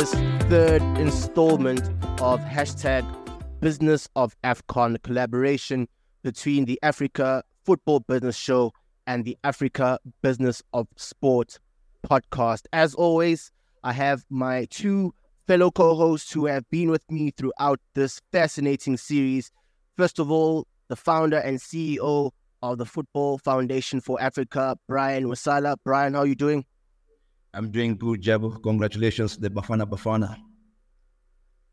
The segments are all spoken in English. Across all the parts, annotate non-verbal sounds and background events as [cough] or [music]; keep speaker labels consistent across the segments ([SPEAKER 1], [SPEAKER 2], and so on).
[SPEAKER 1] this third installment of hashtag Business of AFCON collaboration between the Africa Football Business Show and the Africa Business of Sport podcast. As always, I have my two fellow co hosts who have been with me throughout this fascinating series. First of all, the founder and CEO of the Football Foundation for Africa, Brian Wasswa. Brian, how are you doing?
[SPEAKER 2] I'm doing good, Jabu. Congratulations, the Bafana Bafana.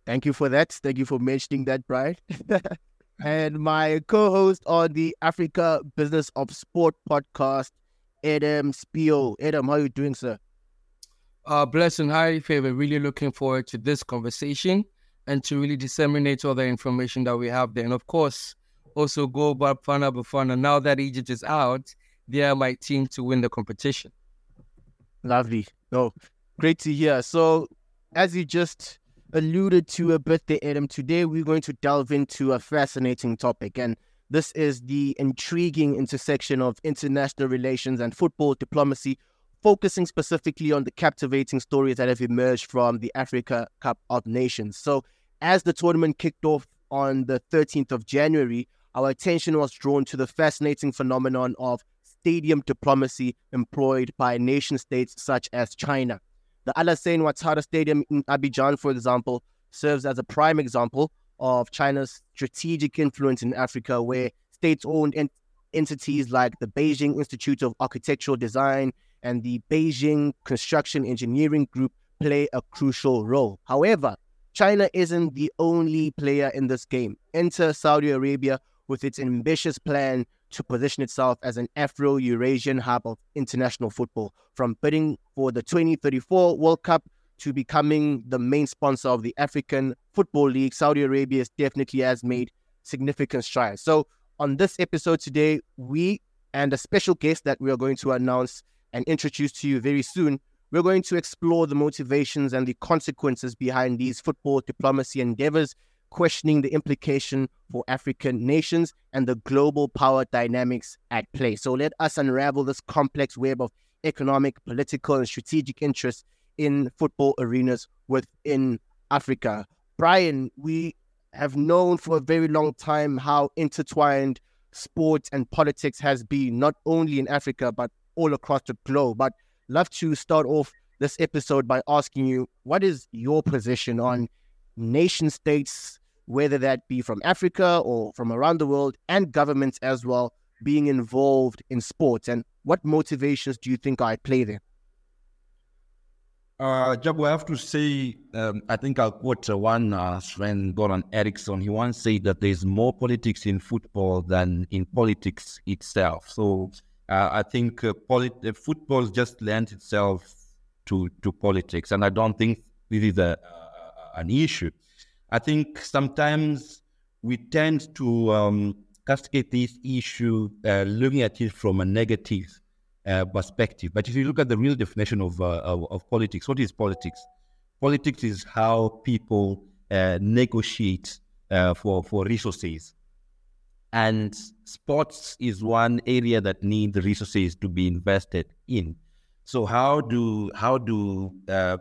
[SPEAKER 1] Thank you for that. Thank you for mentioning that, Brian. [laughs] and my co-host on the Africa Business of Sport podcast, Edem Spio. Edem, how are you doing, sir?
[SPEAKER 3] Uh, blessed and highly favored. Really looking forward to this conversation and to really disseminate all the information that we have there. And of course, also go Bafana Bafana. Now that Egypt is out, they are my team to win the competition.
[SPEAKER 1] Lovely. No, great to hear. So, as you just alluded to a bit there, Edem, today we're going to delve into a fascinating topic. And this is the intriguing intersection of international relations and football diplomacy, focusing specifically on the captivating stories that have emerged from the Africa Cup of Nations. So, as the tournament kicked off on the 13th of January, our attention was drawn to the fascinating phenomenon of stadium diplomacy employed by nation states such as China. The Alassane Ouattara Stadium in Abidjan, for example, serves as a prime example of China's strategic influence in Africa, where state owned ent- entities like the Beijing Institute of Architectural Design and the Beijing Construction Engineering Group play a crucial role. However, China isn't the only player in this game. Enter Saudi Arabia with its ambitious plan to position itself as an Afro Eurasian hub of international football, from bidding for the 2034 World Cup to becoming the main sponsor of the African Football League. Saudi Arabia definitely has made significant strides. So, on this episode today, we and a special guest that we are going to announce and introduce to you very soon, we're going to explore the motivations and the consequences behind these football diplomacy endeavors questioning the implication for African nations and the global power dynamics at play. So let us unravel this complex web of economic, political, and strategic interests in football arenas within Africa. Brian, we have known for a very long time how intertwined sports and politics has been, not only in Africa, but all across the globe. But love to start off this episode by asking you, what is your position on nation states, whether that be from Africa or from around the world, and governments as well, being involved in sports? And what motivations do you think are at play there?
[SPEAKER 2] Uh, Jabu, I have to say, um, I think I'll quote uh, one uh, friend, Goran Eriksson. He once said that there's more politics in football than in politics itself. So uh, I think uh, polit- uh, football just lends itself to, to politics. And I don't think this is a, an issue. I think sometimes we tend to um, this issue uh, looking at it from a negative uh, perspective. But if you look at the real definition of, uh, of, of, politics, what is politics? Politics is how people uh, negotiate uh, for, for resources. And sports is one area that needs resources to be invested in. So how do how do uh,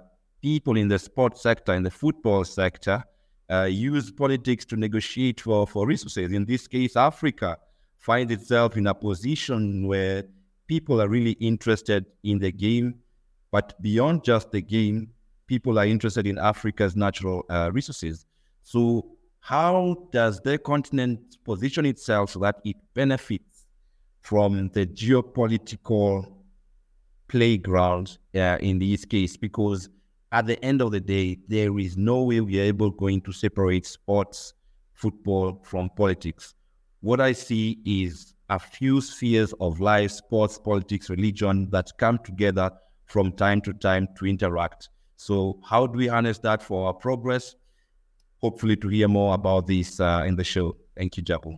[SPEAKER 2] people in the sports sector, in the football sector, uh, use politics to negotiate for, for resources. In this case, Africa finds itself in a position where people are really interested in the game, but beyond just the game, people are interested in Africa's natural uh, resources. So, how does the continent position itself so that it benefits from the geopolitical playground uh, in this case? Because at the end of the day, there is no way we are able going to separate sports, football from politics. What I see is a few spheres of life, sports, politics, religion that come together from time to time to interact. So, how do we harness that for our progress? Hopefully, to hear more about this uh, in the show. Thank you, Jabu.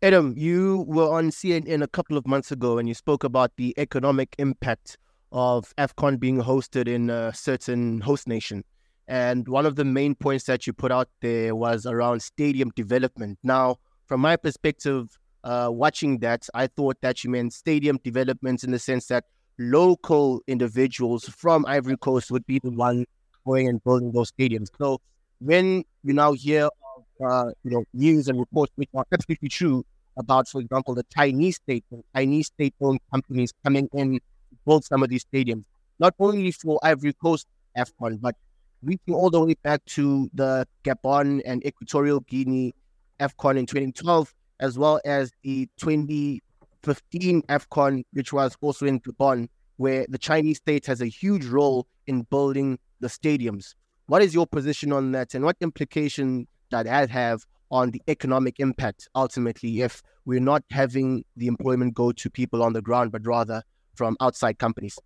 [SPEAKER 1] Adam, you were on CNN a couple of months ago and you spoke about the economic impact of AFCON being hosted in a certain host nation. And one of the main points that you put out there was around stadium development. Now, from my perspective, uh, watching that, I thought that you meant stadium development in the sense that local individuals from Ivory Coast would be the one going and building those stadiums. So when you now hear of uh, you know news and reports which are absolutely true about, for example, the Chinese state, Chinese state-owned companies coming in build some of these stadiums, not only for Ivory Coast AFCON, but reaching all the way back to the Gabon and Equatorial Guinea AFCON in 2012, as well as the 2015 AFCON, which was also in Gabon, where the Chinese state has a huge role in building the stadiums. What is your position on that, and what implication that that have on the economic impact ultimately if we're not having the employment go to people on the ground, but rather from outside companies?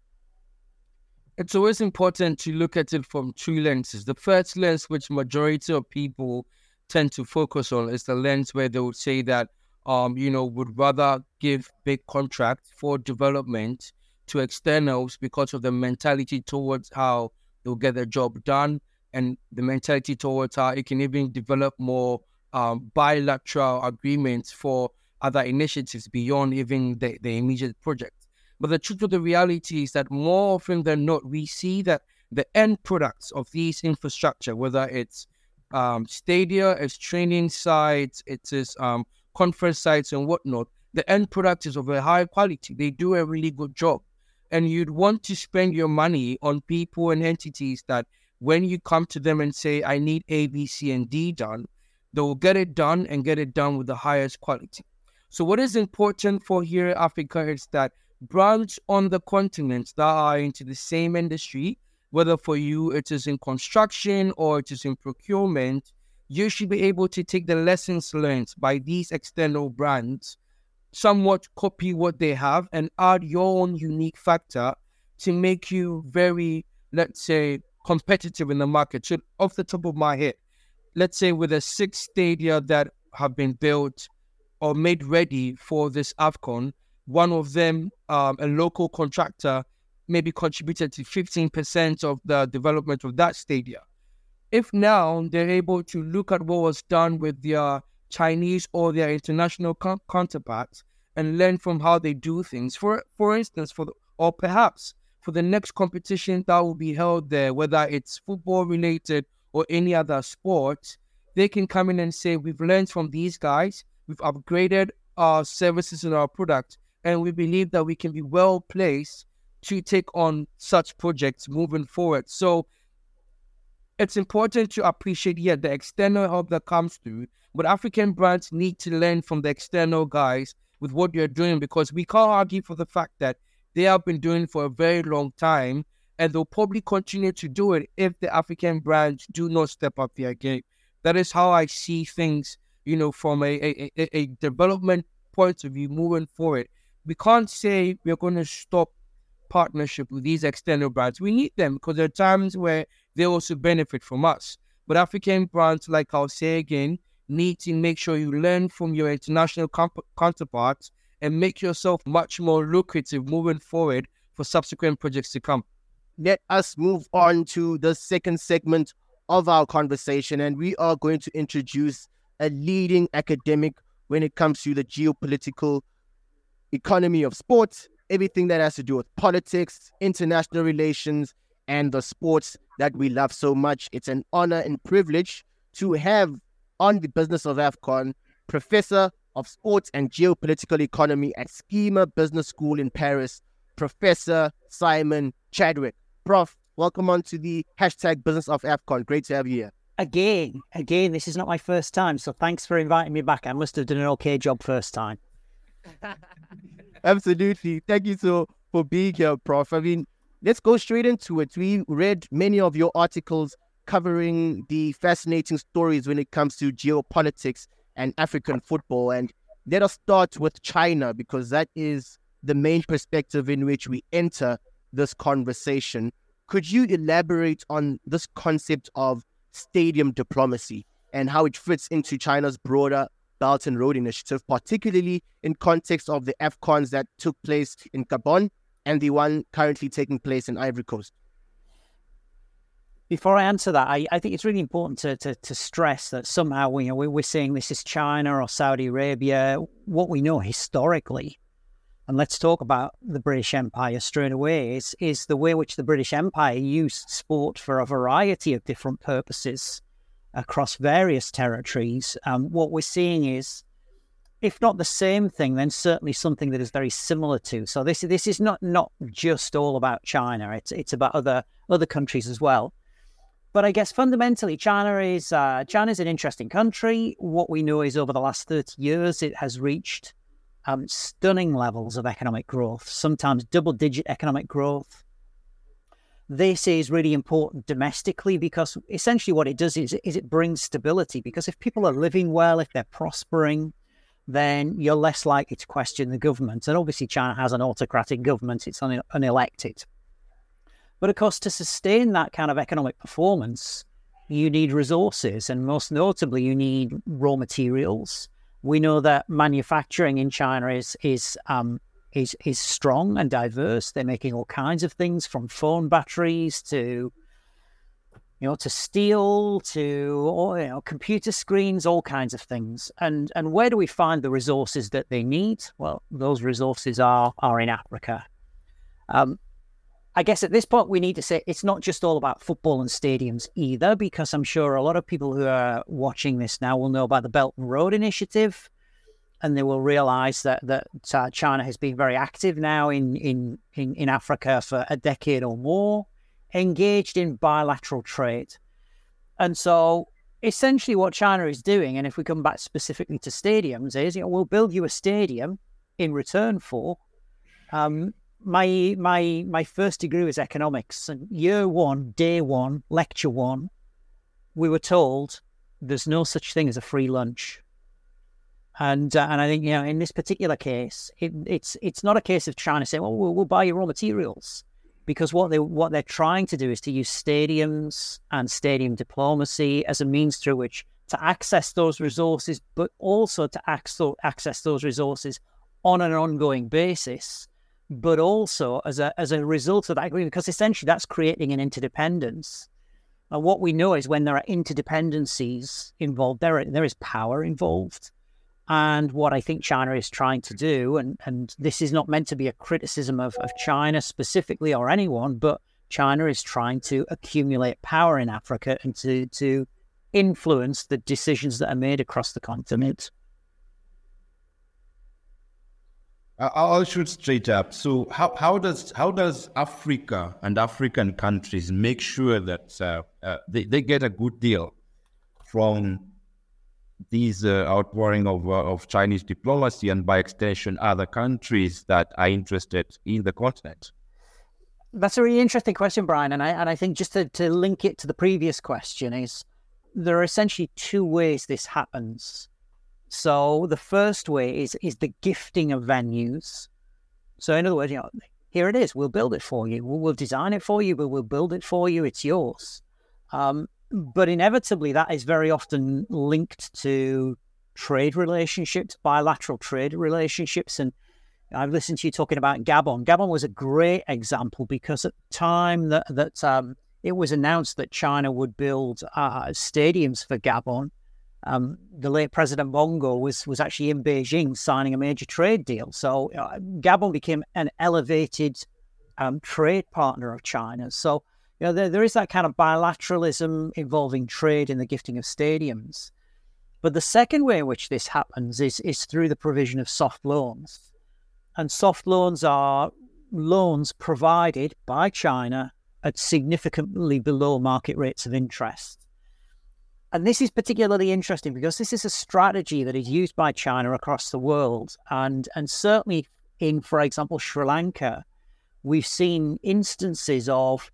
[SPEAKER 3] It's always important to look at it from two lenses. The first lens, which majority of people tend to focus on, is the lens where they would say that, um, you know, would rather give big contracts for development to externals because of the mentality towards how they'll get their job done and the mentality towards how it can even develop more um, bilateral agreements for other initiatives beyond even the, the immediate project. But the truth of the reality is that more often than not, we see that the end products of these infrastructure, whether it's um, stadia, it's training sites, it's um, conference sites and whatnot, the end product is of a high quality. They do a really good job. And you'd want to spend your money on people and entities that when you come to them and say, I need A, B, C, and D done, they will get it done and get it done with the highest quality. So, what is important for here in Africa is that brands on the continent that are into the same industry, whether for you it is in construction or it is in procurement, you should be able to take the lessons learned by these external brands, somewhat copy what they have, and add your own unique factor to make you very, let's say, competitive in the market. So, off the top of my head, let's say with the six stadia that have been built or made ready for this AFCON, one of them, um, a local contractor, maybe contributed to 15% of the development of that stadium. If now they're able to look at what was done with their Chinese or their international com- counterparts and learn from how they do things, for for instance, for the, or perhaps for the next competition that will be held there, whether it's football related or any other sport, they can come in and say, We've learned from these guys, we've upgraded our services and our product, and we believe that we can be well placed to take on such projects moving forward. So it's important to appreciate, yeah, the external help that comes through, but African brands need to learn from the external guys with what you're doing because we can't argue for the fact that they have been doing for a very long time and they'll probably continue to do it if the African brands do not step up their game. That is how I see things, you know, from a, a, a, a development point of view moving forward. We can't say we're going to stop partnership with these external brands. We need them because there are times where they also benefit from us. But African brands, like I'll say again, need to make sure you learn from your international comp- counterparts and make yourself much more lucrative moving forward for subsequent projects to come
[SPEAKER 1] let us move on to the second segment of our conversation. And we are going to introduce a leading academic when it comes to the geopolitical economy of sports, everything that has to do with politics, international relations, and the sports that we love so much. It's an honor and privilege to have on the business of AFCON Professor of Sports and Geopolitical Economy at SKEMA Business School in Paris, Professor Simon Chadwick. Prof, welcome on to the hashtag Business of AFCON. Great to have you here.
[SPEAKER 4] Again, again, this is not my first time, so thanks for inviting me back. I must have done an okay job first time. [laughs]
[SPEAKER 1] Absolutely. Thank you so for being here, Prof. I mean, let's go straight into it. We read many of your articles covering the fascinating stories when it comes to geopolitics and African football. And let us start with China because that is the main perspective in which we enter this conversation. Could you elaborate on this concept of stadium diplomacy and how it fits into China's broader Belt and Road Initiative, particularly in context of the AFCONs that took place in Gabon and the one currently taking place in Ivory Coast?
[SPEAKER 4] Before I answer that, I, I think it's really important to, to, to stress that somehow you know, we're saying this is China or Saudi Arabia. What we know historically and let's talk about the British Empire straight away, is, is the way which the British Empire used sport for a variety of different purposes across various territories. Um, what we're seeing is, if not the same thing, then certainly something that is very similar to. So this this is not not just all about China. It's it's about other other countries as well. But I guess fundamentally, China is uh, China is an interesting country. What we know is over the last thirty years, it has reached um, stunning levels of economic growth, sometimes double digit economic growth. This is really important domestically because essentially what it does is, is it brings stability. Because if people are living well, if they're prospering, then you're less likely to question the government. And obviously, China has an autocratic government, it's un- unelected. But of course, to sustain that kind of economic performance, you need resources. And most notably, you need raw materials we know that manufacturing in China is is um, is is strong and diverse. They're making all kinds of things from phone batteries to you know to steel to you know computer screens, all kinds of things. And and where do we find the resources that they need? Well, those resources are are in Africa. Um, I guess at this point we need to say it's not just all about football and stadiums either, because I'm sure a lot of people who are watching this now will know about the Belt and Road Initiative, and they will realise that that uh, China has been very active now in, in in in Africa for a decade or more, engaged in bilateral trade, and so essentially what China is doing, and if we come back specifically to stadiums, is you know we'll build you a stadium in return for um, my my my first degree was economics, and year one, day one, lecture one, we were told there's no such thing as a free lunch. And uh, and I think you know in this particular case, it, it's it's not a case of trying to say, well, we'll, we'll buy your raw materials, because what they what they're trying to do is to use stadiums and stadium diplomacy as a means through which to access those resources, but also to access those resources on an ongoing basis but also as a as a result of that agreement, because essentially that's creating an interdependence. And what we know is when there are interdependencies involved, there there is power involved. And what I think China is trying to do, and, and this is not meant to be a criticism of, of China specifically or anyone, but China is trying to accumulate power in Africa and to, to influence the decisions that are made across the continent.
[SPEAKER 2] I'll shoot straight up. So, how, how does how does Africa and African countries make sure that uh, uh, they, they get a good deal from these uh, outpouring of, uh, of Chinese diplomacy and by extension other countries that are interested in the continent?
[SPEAKER 4] That's a really interesting question, Brian. And I and I think just to, to link it to the previous question is there are essentially two ways this happens. So the first way is is the gifting of venues. So in other words, you know, here it is. We'll build it for you. We'll, we'll design it for you, but we'll build it for you. It's yours. Um, but inevitably, that is very often linked to trade relationships, bilateral trade relationships, and I've listened to you talking about Gabon. Gabon was a great example because at the time that that um, it was announced that China would build uh, stadiums for Gabon, um, the late President Bongo was was actually in Beijing signing a major trade deal. So uh, Gabon became an elevated um, trade partner of China. So you know there, there is that kind of bilateralism involving trade in the gifting of stadiums. But the second way in which this happens is is through the provision of soft loans, and soft loans are loans provided by China at significantly below market rates of interest. And this is particularly interesting because this is a strategy that is used by China across the world. And, and certainly in, for example, Sri Lanka, we've seen instances of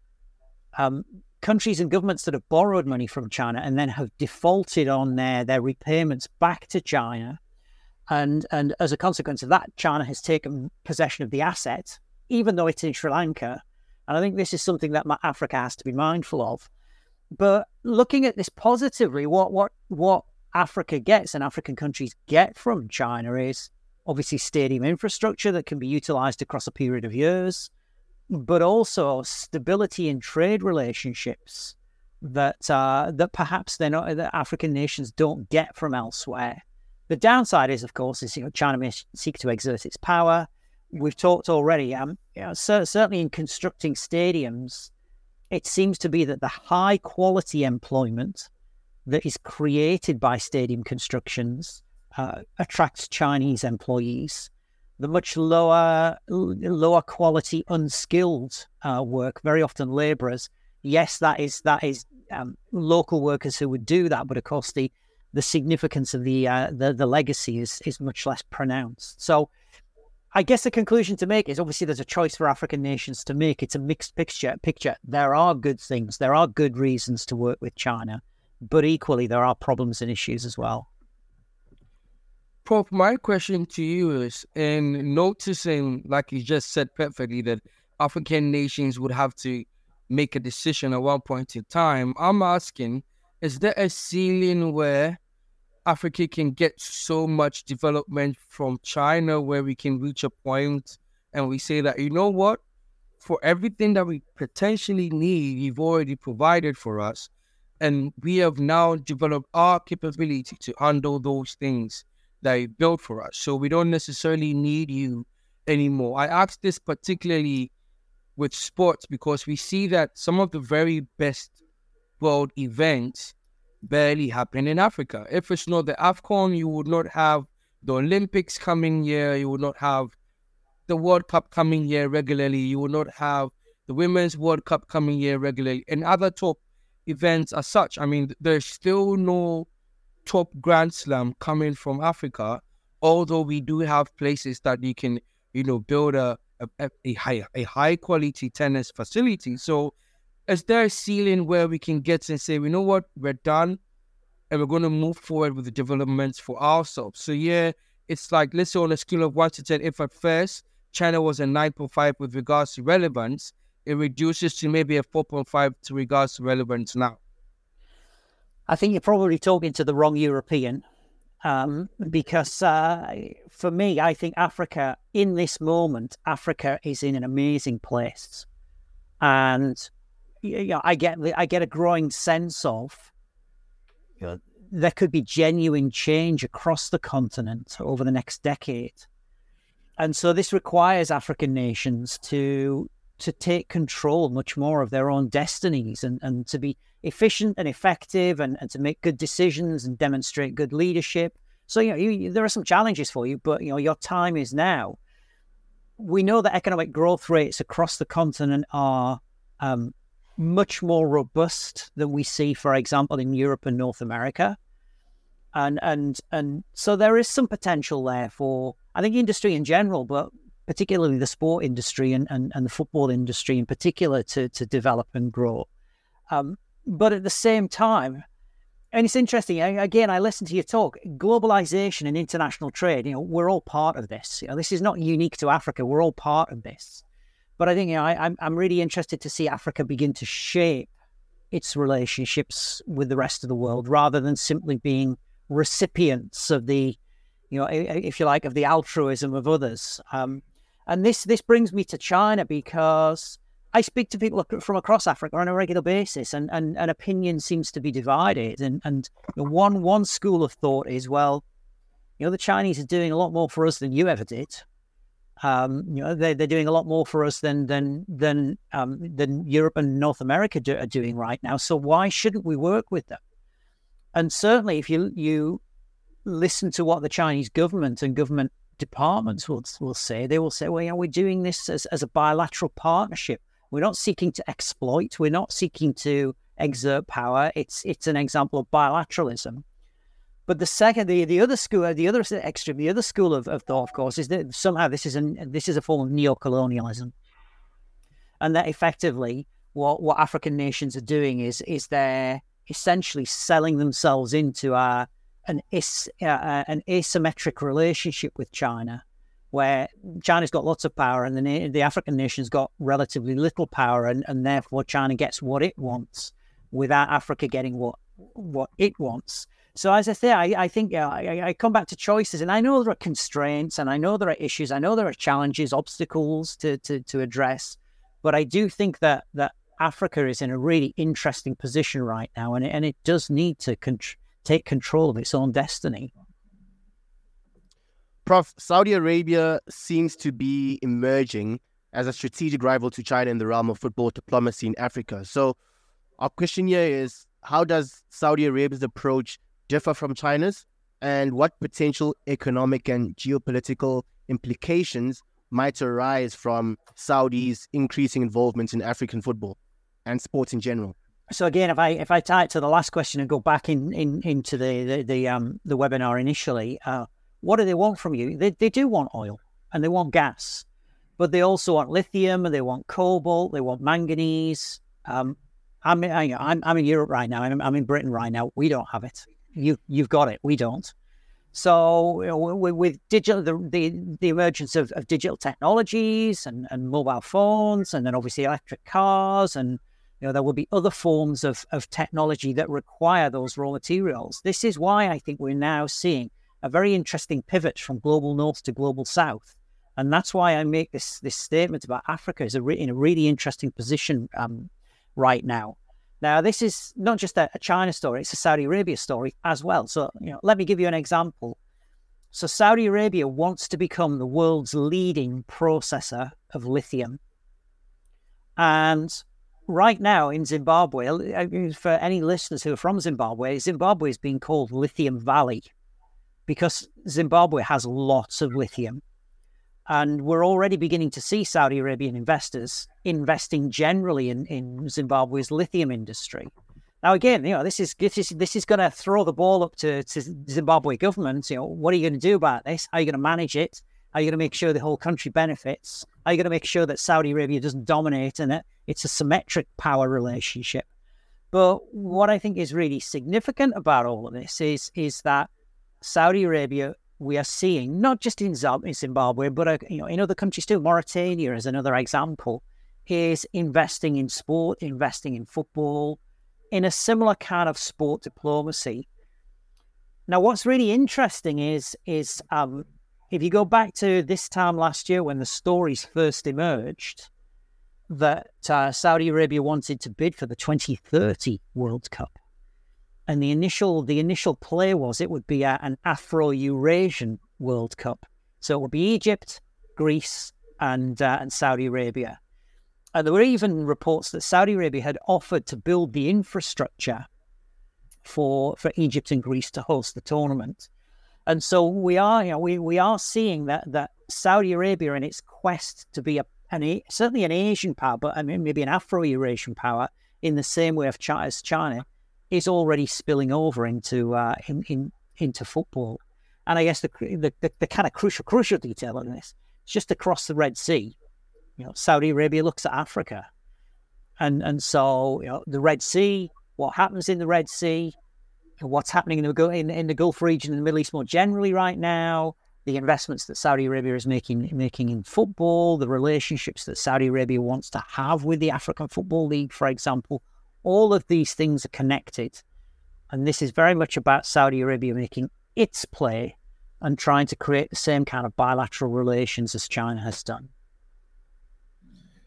[SPEAKER 4] um, countries and governments that have borrowed money from China and then have defaulted on their, their repayments back to China. And, and as a consequence of that, China has taken possession of the asset, even though it's in Sri Lanka. And I think this is something that Africa has to be mindful of. But looking at this positively, what what what Africa gets and African countries get from China is obviously stadium infrastructure that can be utilized across a period of years, but also stability in trade relationships that uh, that perhaps they're not that African nations don't get from elsewhere. The downside is, of course, is you know China may seek to exert its power. we've talked already. Um, you know, certainly in constructing stadiums, it seems to be that the high quality employment that is created by stadium constructions uh, attracts Chinese employees. The much lower, lower quality, unskilled uh, work, very often labourers. Yes, that is that is um, local workers who would do that, but of course the the significance of the uh, the, the legacy is is much less pronounced. So I guess the conclusion to make is obviously there's a choice for African nations to make. It's a mixed picture. Picture. There are good things. There are good reasons to work with China, but equally there are problems and issues as well.
[SPEAKER 3] Prof, my question to you is: in noticing, like you just said perfectly, that African nations would have to make a decision at one point in time, I'm asking: Is there a ceiling where Africa can get so much development from China where we can reach a point and we say that, you know what, for everything that we potentially need, you've already provided for us. And we have now developed our capability to handle those things you built for us. So we don't necessarily need you anymore. I ask this particularly with sports because we see that some of the very best world events barely happen in Africa. If it's not the AFCON, you would not have the Olympics coming here, you would not have the World Cup coming here regularly, you would not have the Women's World Cup coming here regularly, and other top events as such. I mean, there's still no top Grand Slam coming from Africa, although we do have places that you can, you know, build a, a, a high a high quality tennis facility. So is there a ceiling where we can get and say, you know what, we're done and we're going to move forward with the developments for ourselves? So, yeah, it's like, let's say on a scale of 1 to 10, if at first China was a 9.5 with regards to relevance, it reduces to maybe a 4.5 to regards to relevance now.
[SPEAKER 4] I think you're probably talking to the wrong European um, because uh, for me, I think Africa, in this moment, Africa is in an amazing place. And you know, I get I get a growing sense of you know, there could be genuine change across the continent over the next decade, and so this requires African nations to to take control much more of their own destinies and, and to be efficient and effective and, and to make good decisions and demonstrate good leadership. So you know you, there are some challenges for you, but you know your time is now. We know that economic growth rates across the continent are um, much more robust than we see, for example, in Europe and North America. And and and so there is some potential there for I think industry in general, but particularly the sport industry and, and, and the football industry in particular to to develop and grow. Um, but at the same time, and it's interesting. Again, I listened to your talk. Globalization and international trade. You know, we're all part of this. You know, this is not unique to Africa. We're all part of this. But I think you know, I, I'm I'm really interested to see Africa begin to shape its relationships with the rest of the world rather than simply being recipients of the, you know, if you like, of the altruism of others. Um, and this this brings me to China because I speak to people from across Africa on a regular basis, and and, and opinion seems to be divided. And and one one school of thought is, well, you know, the Chinese are doing a lot more for us than you ever did. Um, you know, they, they're doing a lot more for us than than than um, than Europe and North America do, are doing right now. So why shouldn't we work with them? And certainly, if you you listen to what the Chinese government and government departments will will say, they will say, "Well, yeah, we're doing this as, as a bilateral partnership. We're not seeking to exploit. We're not seeking to exert power. It's it's an example of bilateralism." But the second, the, the other school, the other extreme, the other school of, of thought, of course, is that somehow this is an this is a form of neo-colonialism, and that effectively what what African nations are doing is is they're essentially selling themselves into a an is, uh, an asymmetric relationship with China, where China's got lots of power and the the African nations got relatively little power, and, and therefore China gets what it wants without Africa getting what what it wants. So as I say, I, I think yeah, I, I, come back to choices, and I know there are constraints, and I know there are issues, I know there are challenges, obstacles to to, to address, but I do think that that Africa is in a really interesting position right now, and it, and it does need to con- take control of its own destiny.
[SPEAKER 1] Prof, Saudi Arabia seems to be emerging as a strategic rival to China in the realm of football diplomacy in Africa. So, our question here is how does Saudi Arabia's approach differ from China's? And what potential economic and geopolitical implications might arise from Saudi's increasing involvement in African football and sports in general?
[SPEAKER 4] So again, if I if I tie it to the last question and go back in, in into the the the, um, the webinar initially, uh, what do they want from you? They they do want oil and they want gas, but they also want lithium and they want cobalt, they want manganese. Um, I'm I'm I'm in Europe right now. I'm, I'm in Britain right now. We don't have it. You you've got it. We don't. So you know, with, with, digital, the, the, the emergence of, of digital technologies and, and mobile phones, and then obviously electric cars, and you know there will be other forms of, of technology that require those raw materials. This is why I think we're now seeing a very interesting pivot from global north to global south, and that's why I make this this statement about Africa is a re- in a really interesting position um, right now. Now, this is not just a, a, China story, it's a Saudi Arabia story as well. So, you know, let me give you an example. So, Saudi Arabia wants to become the world's leading processor of lithium. And right now in Zimbabwe, for any listeners who are from Zimbabwe, Zimbabwe is being called Lithium Valley because Zimbabwe has lots of lithium. And we're already beginning to see Saudi Arabian investors investing generally in, in Zimbabwe's lithium industry. Now, again, you know, this is this is this is going to throw the ball up to, to Zimbabwe government. You know, what are you going to do about this? How are you going to manage it? Are you going to make sure the whole country benefits? Are you going to make sure that Saudi Arabia doesn't dominate and it? It's a symmetric power relationship. But what I think is really significant about all of this is is that Saudi Arabia we are seeing, not just in Zimbabwe, but uh, you know, in other countries too. Mauritania is another example, is investing in sport, investing in football, in a similar kind of sport diplomacy. Now, what's really interesting is is um, if you go back to this time last year when the stories first emerged that uh, Saudi Arabia wanted to bid for the 2030 World Cup and the initial the initial play was it would be a, an Afro Eurasian World Cup. So it would be Egypt, Greece, and uh, and Saudi Arabia. And there were even reports that Saudi Arabia had offered to build the infrastructure for for Egypt and Greece to host the tournament. And so we are, you know, we, we are seeing that that Saudi Arabia in its quest to be a an, certainly an Asian power, but I mean maybe an Afro-Eurasian power in the same way of China, as China, is already spilling over into uh, in, in, into football. And I guess the, the, the, the kind of crucial crucial detail on this is just across the Red Sea. You know, Saudi Arabia looks at Africa, and and so you know the Red Sea, what happens in the Red Sea, what's happening in the in, in the Gulf region and the Middle East more generally right now, the investments that Saudi Arabia is making making in football, the relationships that Saudi Arabia wants to have with the African Football League, for example, all of these things are connected. And this is very much about Saudi Arabia making its play and trying to create the same kind of bilateral relations as China has done.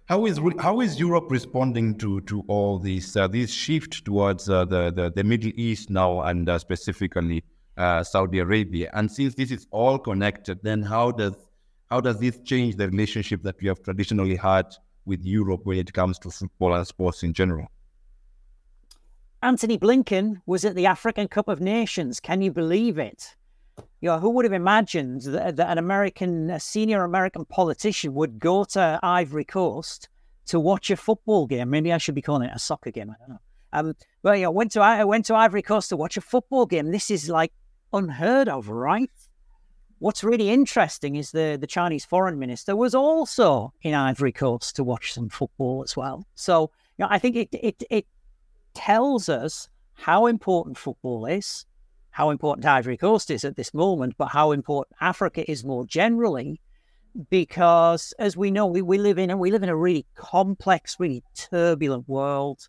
[SPEAKER 2] How is how is Europe responding to to all these uh, this shift towards uh, the, the, the Middle East now and uh, specifically uh, Saudi Arabia? And since this is all connected, then how does how does this change the relationship that we have traditionally had with Europe when it comes to football and sports in general?
[SPEAKER 4] Antony Blinken was at the African Cup of Nations. Can you believe it? You know, who would have imagined that, that an American, a senior American politician would go to Ivory Coast to watch a football game? Maybe I should be calling it a soccer game. I don't know. Um, yeah, went to I went to Ivory Coast to watch a football game. This is like unheard of, right? What's really interesting is the the Chinese foreign minister was also in Ivory Coast to watch some football as well. So, you know, I think it it it tells us how important football is, how important Ivory Coast is at this moment, but how important Africa is more generally. Because as we know, we, we live in a, we live in a really complex, really turbulent world.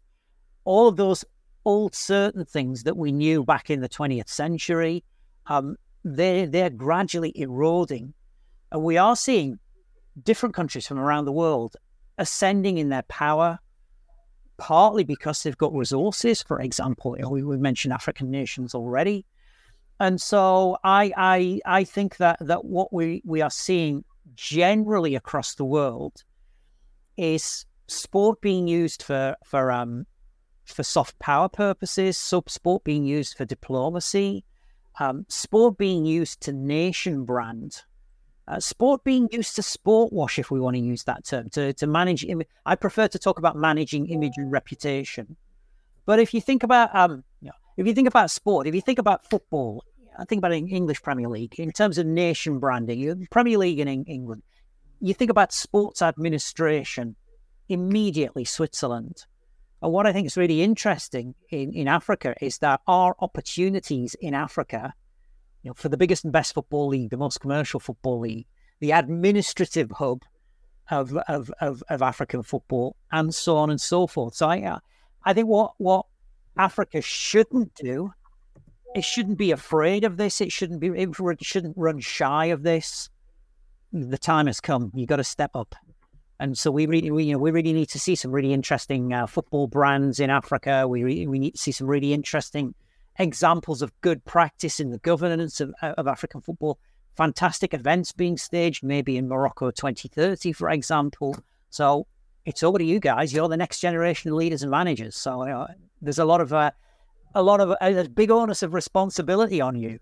[SPEAKER 4] All of those old certain things that we knew back in the 20th century, um, they they're gradually eroding, and we are seeing different countries from around the world ascending in their power, partly because they've got resources. For example, we, we mentioned African nations already. And so I I I think that that what we we are seeing generally across the world is sport being used for for um for soft power purposes, sub sport being used for diplomacy, um, sport being used to nation brand, uh, sport being used to sport wash, if we want to use that term, to to manage. Im- I prefer to talk about managing image and reputation. But if you think about um, you know, if you think about sport, if you think about football, I think about English Premier League in terms of nation branding, Premier League in England. You think about sports administration, immediately Switzerland. And what I think is really interesting in, in Africa is that our opportunities in Africa, you know, for the biggest and best football league, the most commercial football league, the administrative hub of, of, of, of African football, and so on and so forth. So I, uh, I think what, what Africa shouldn't do, it shouldn't be afraid of this. It shouldn't be, it shouldn't run shy of this. The time has come. You've got to step up. And so we really, we, you know, we really need to see some really interesting uh, football brands in Africa. We re- we need to see some really interesting examples of good practice in the governance of, uh, of African football. Fantastic events being staged, maybe in Morocco 2030, for example. So it's over to you guys. You're the next generation of leaders and managers. So there's a lot of uh, a lot of a big onus of responsibility on you.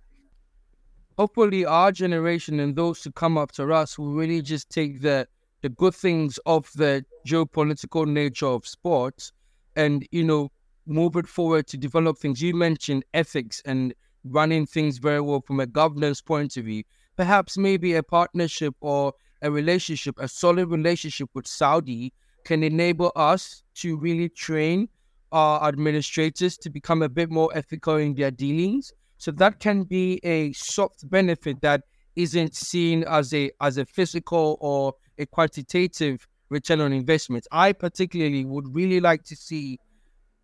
[SPEAKER 3] Hopefully, our generation and those who come after us will really just take the the good things of the geopolitical nature of sports and, you know, move it forward to develop things. You mentioned ethics and running things very well from a governance point of view. Perhaps maybe a partnership or a relationship, a solid relationship with Saudi can enable us to really train our administrators to become a bit more ethical in their dealings. So that can be a soft benefit that isn't seen as a as a physical or a quantitative return on investment. I particularly would really like to see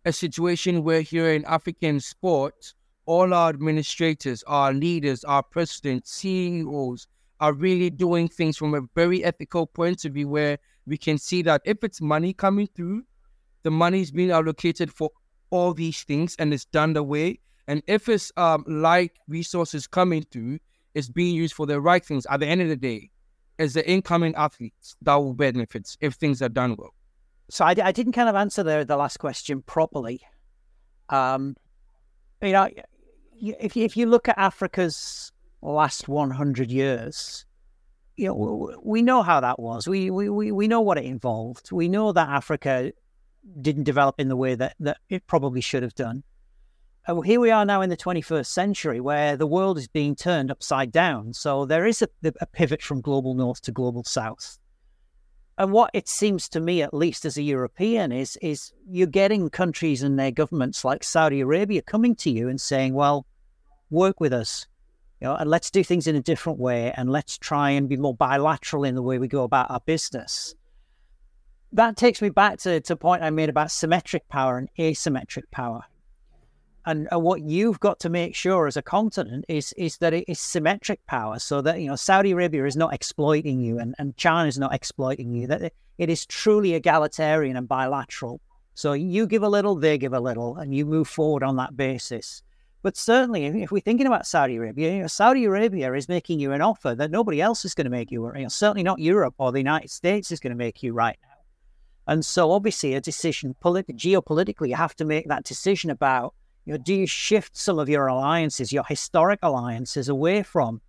[SPEAKER 3] a situation where here in African sport, all our administrators, our leaders, our presidents, CEOs are really doing things from a very ethical point of view where we can see that if it's money coming through, the money is being allocated for all these things and it's done the way. And if it's um, like resources coming through, it's being used for the right things at the end of the day it's the incoming athletes that will benefit if things are done well.
[SPEAKER 4] So I, I didn't kind of answer the, the last question properly. Um, you know, if you, if you look at Africa's last 100 years, you know, we know how that was. We, we, we know what it involved. We know that Africa didn't develop in the way that, that it probably should have done. Uh, here we are now in the 21st century where the world is being turned upside down. So there is a, a, pivot from global north to global south. And what it seems to me, at least as a European, is is you're getting countries and their governments like Saudi Arabia coming to you and saying, "Well, work with us, you know, and let's do things in a different way, and let's try and be more bilateral in the way we go about our business." That takes me back to, to a point I made about symmetric power and asymmetric power and, and what you've got to make sure as a continent is is that it is symmetric power so that you know Saudi Arabia is not exploiting you and, and China is not exploiting you that it is truly egalitarian and bilateral. So you give a little they give a little and you move forward on that basis. But certainly if we're thinking about Saudi Arabia you know, Saudi Arabia is making you an offer that nobody else is going to make you, you know, certainly not Europe or the United States is going to make you right now. And so obviously a decision polit- geopolitically you have to make that decision about you know, do you shift some of your alliances, your historic alliances, away from,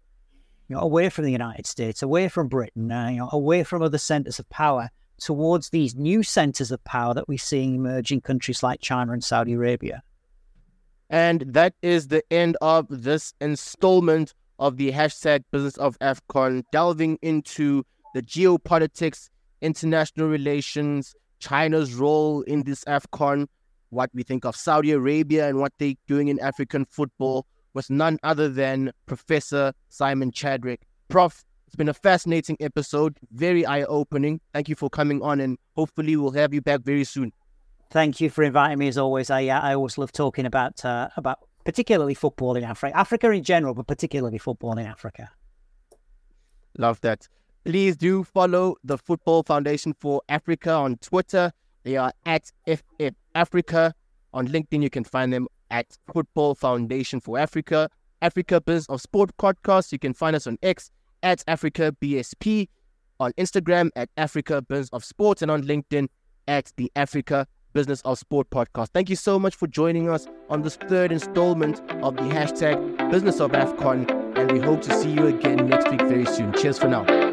[SPEAKER 4] you know, away from the United States, away from Britain, uh, you know, away from other centers of power, towards these new centers of power that we're seeing emerging countries like China and Saudi Arabia?
[SPEAKER 1] And that is the end of this installment of the hashtag Business of AFCON, delving into the geopolitics, international relations, China's role in this AFCON, what we think of Saudi Arabia and what they're doing in African football was none other than Professor Simon Chadwick. Prof, it's been a fascinating episode, very eye opening. Thank you for coming on, and hopefully, we'll have you back very soon.
[SPEAKER 4] Thank you for inviting me. As always, I I always love talking about uh, about particularly football in Africa, Africa in general, but particularly football in Africa.
[SPEAKER 1] Love that. Please do follow the Football Foundation for Africa on Twitter. They are at FF Africa. On LinkedIn, you can find them at Football Foundation for Africa. Africa Business of Sport podcast. You can find us on X at Africa BSP, on Instagram at Africa Business of Sport, and on LinkedIn at the Africa Business of Sport podcast. Thank you so much for joining us on this third installment of the hashtag Business of AFCON, and we hope to see you again next week very soon. Cheers for now.